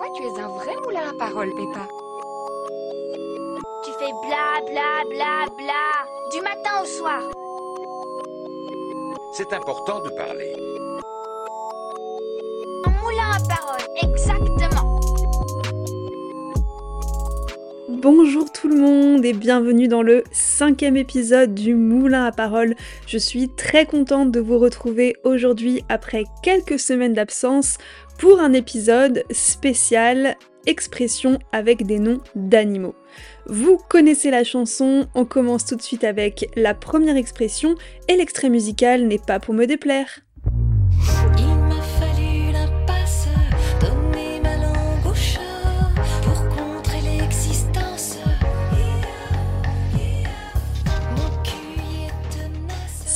fois, tu es un vrai moulin à parole, Peppa. Tu fais bla bla bla bla du matin au soir. C'est important de parler. Un moulin à parole, exactement. Bonjour tout le monde et bienvenue dans le cinquième épisode du Moulin à Parole. Je suis très contente de vous retrouver aujourd'hui après quelques semaines d'absence pour un épisode spécial expression avec des noms d'animaux. Vous connaissez la chanson, on commence tout de suite avec la première expression et l'extrait musical n'est pas pour me déplaire.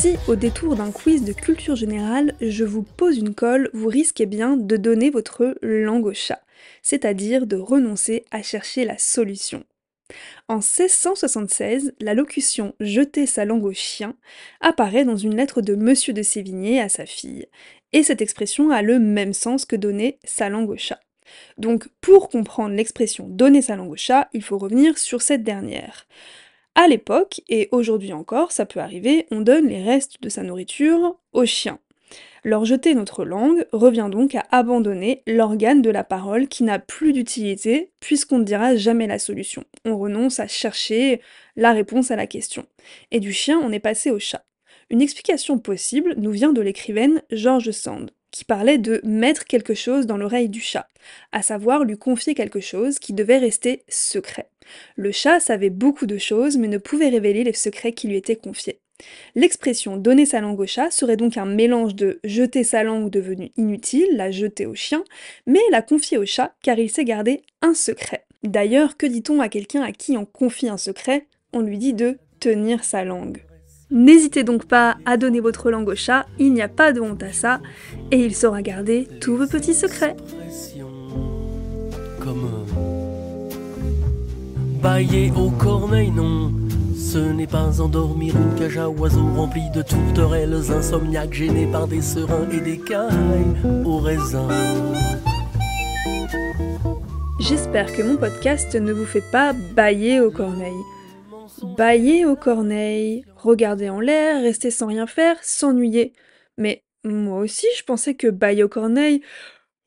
Si au détour d'un quiz de culture générale, je vous pose une colle, vous risquez bien de donner votre langue au chat, c'est-à-dire de renoncer à chercher la solution. En 1676, la locution jeter sa langue au chien apparaît dans une lettre de Monsieur de Sévigné à sa fille, et cette expression a le même sens que donner sa langue au chat. Donc, pour comprendre l'expression donner sa langue au chat, il faut revenir sur cette dernière. À l'époque, et aujourd'hui encore, ça peut arriver, on donne les restes de sa nourriture aux chiens. Leur jeter notre langue revient donc à abandonner l'organe de la parole qui n'a plus d'utilité puisqu'on ne dira jamais la solution. On renonce à chercher la réponse à la question. Et du chien, on est passé au chat. Une explication possible nous vient de l'écrivaine George Sand, qui parlait de mettre quelque chose dans l'oreille du chat, à savoir lui confier quelque chose qui devait rester secret. Le chat savait beaucoup de choses mais ne pouvait révéler les secrets qui lui étaient confiés. L'expression donner sa langue au chat serait donc un mélange de jeter sa langue devenue inutile, la jeter au chien, mais la confier au chat car il sait garder un secret. D'ailleurs, que dit-on à quelqu'un à qui on confie un secret? On lui dit de tenir sa langue. N'hésitez donc pas à donner votre langue au chat, il n'y a pas de honte à ça, et il saura garder tous vos petits secrets. Bailler au corneille, non. Ce n'est pas endormir une cage à oiseaux remplie de tourterelles insomniaques gênés par des serins et des cailles au raisin. J'espère que mon podcast ne vous fait pas bailler au corneille. Bailler au corneille, regarder en l'air, rester sans rien faire, s'ennuyer. Mais moi aussi, je pensais que bailler au corneille,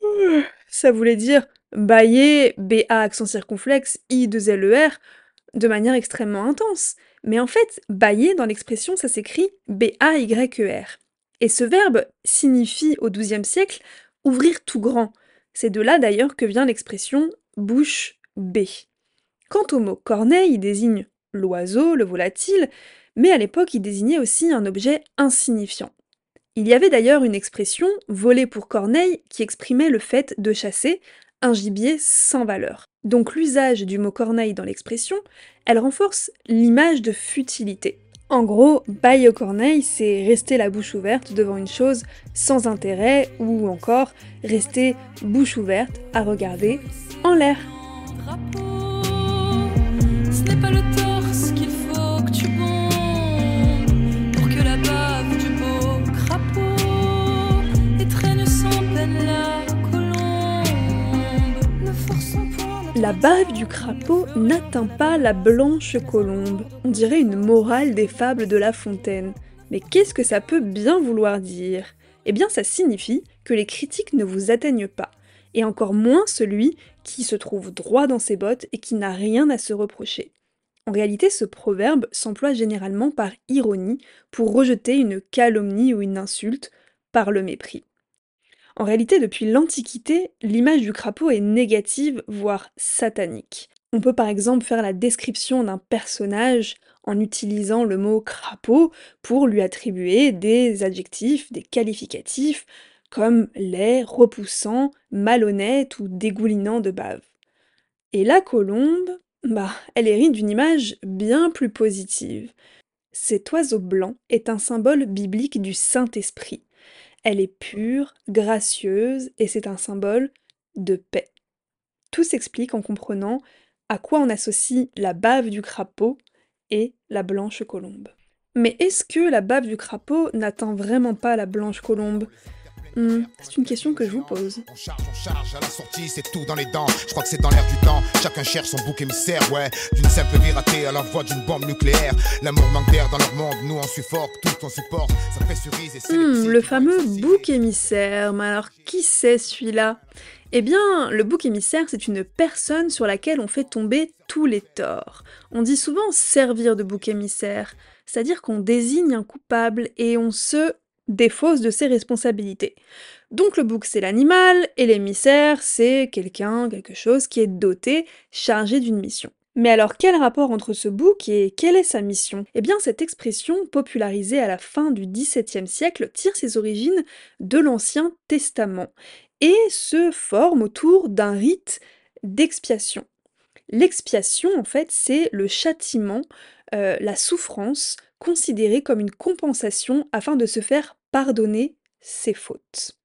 euh, ça voulait dire bailler, B-A accent circonflexe, I-2-L-E-R, de manière extrêmement intense. Mais en fait, bailler dans l'expression, ça s'écrit B-A-Y-E-R. Et ce verbe signifie au XIIe siècle ouvrir tout grand. C'est de là d'ailleurs que vient l'expression bouche bée. Quant au mot corneille, il désigne l'oiseau, le volatile, mais à l'époque il désignait aussi un objet insignifiant. Il y avait d'ailleurs une expression, voler pour corneille, qui exprimait le fait de chasser un gibier sans valeur. Donc l'usage du mot corneille dans l'expression, elle renforce l'image de futilité. En gros, bailler au corneille, c'est rester la bouche ouverte devant une chose sans intérêt ou encore rester bouche ouverte à regarder en l'air. La bave du crapaud n'atteint pas la blanche colombe. On dirait une morale des fables de La Fontaine. Mais qu'est-ce que ça peut bien vouloir dire? Eh bien ça signifie que les critiques ne vous atteignent pas, et encore moins celui qui se trouve droit dans ses bottes et qui n'a rien à se reprocher. En réalité, ce proverbe s'emploie généralement par ironie pour rejeter une calomnie ou une insulte par le mépris. En réalité, depuis l'Antiquité, l'image du crapaud est négative, voire satanique. On peut par exemple faire la description d'un personnage en utilisant le mot crapaud pour lui attribuer des adjectifs, des qualificatifs, comme laid, repoussant, malhonnête ou dégoulinant de bave. Et la colombe, bah, elle hérite d'une image bien plus positive. Cet oiseau blanc est un symbole biblique du Saint-Esprit. Elle est pure, gracieuse, et c'est un symbole de paix. Tout s'explique en comprenant à quoi on associe la bave du crapaud et la blanche colombe. Mais est-ce que la bave du crapaud n'atteint vraiment pas la blanche colombe? Hmm, c'est une question que je vous pose. On charge, on charge, à la sortie, c'est tout dans les dents. Je crois que c'est dans l'air du temps. Chacun cherche son bouc émissaire, ouais. D'une simple vie ratée à l'envoi d'une bombe nucléaire. L'amour manque d'air dans leur monde, nous on suffoque, tout on supporte. Ça pressurise et psys le fameux bouc émissaire. Mais alors, qui c'est celui-là? Eh bien, le bouc émissaire, c'est une personne sur laquelle on fait tomber tous les torts. On dit souvent servir de bouc émissaire, c'est-à-dire qu'on désigne un coupable et on se défausse de ses responsabilités. Donc le bouc, c'est l'animal, et l'émissaire, c'est quelqu'un, quelque chose qui est doté, chargé d'une mission. Mais alors quel rapport entre ce bouc et quelle est sa mission? Eh bien cette expression, popularisée à la fin du XVIIe siècle, tire ses origines de l'Ancien Testament et se forme autour d'un rite d'expiation. L'expiation, en fait, c'est le châtiment, euh, la souffrance, considérée comme une compensation afin de se faire pardonner ses fautes.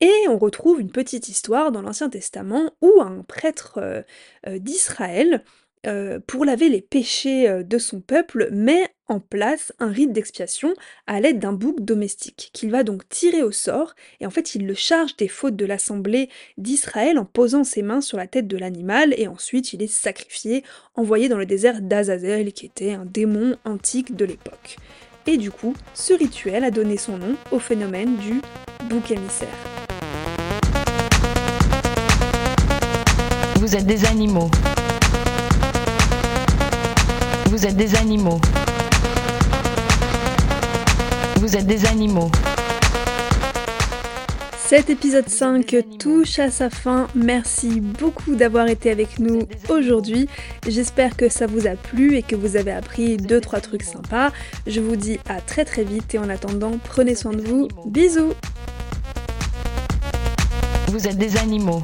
Et on retrouve une petite histoire dans l'Ancien Testament où un prêtre euh, euh, d'Israël, euh, pour laver les péchés de son peuple, met en place un rite d'expiation à l'aide d'un bouc domestique, qu'il va donc tirer au sort, et en fait il le charge des fautes de l'assemblée d'Israël en posant ses mains sur la tête de l'animal, et ensuite il est sacrifié, envoyé dans le désert d'Azazel, qui était un démon antique de l'époque. Et du coup, ce rituel a donné son nom au phénomène du bouc émissaire. Vous êtes des animaux. Vous êtes des animaux. Vous êtes des animaux. Cet épisode 5 touche à sa fin. Merci beaucoup d'avoir été avec nous aujourd'hui. J'espère que ça vous a plu et que vous avez appris 2-3 trucs sympas. Je vous dis à très très vite et en attendant, prenez soin de vous. Bisous Vous êtes des animaux.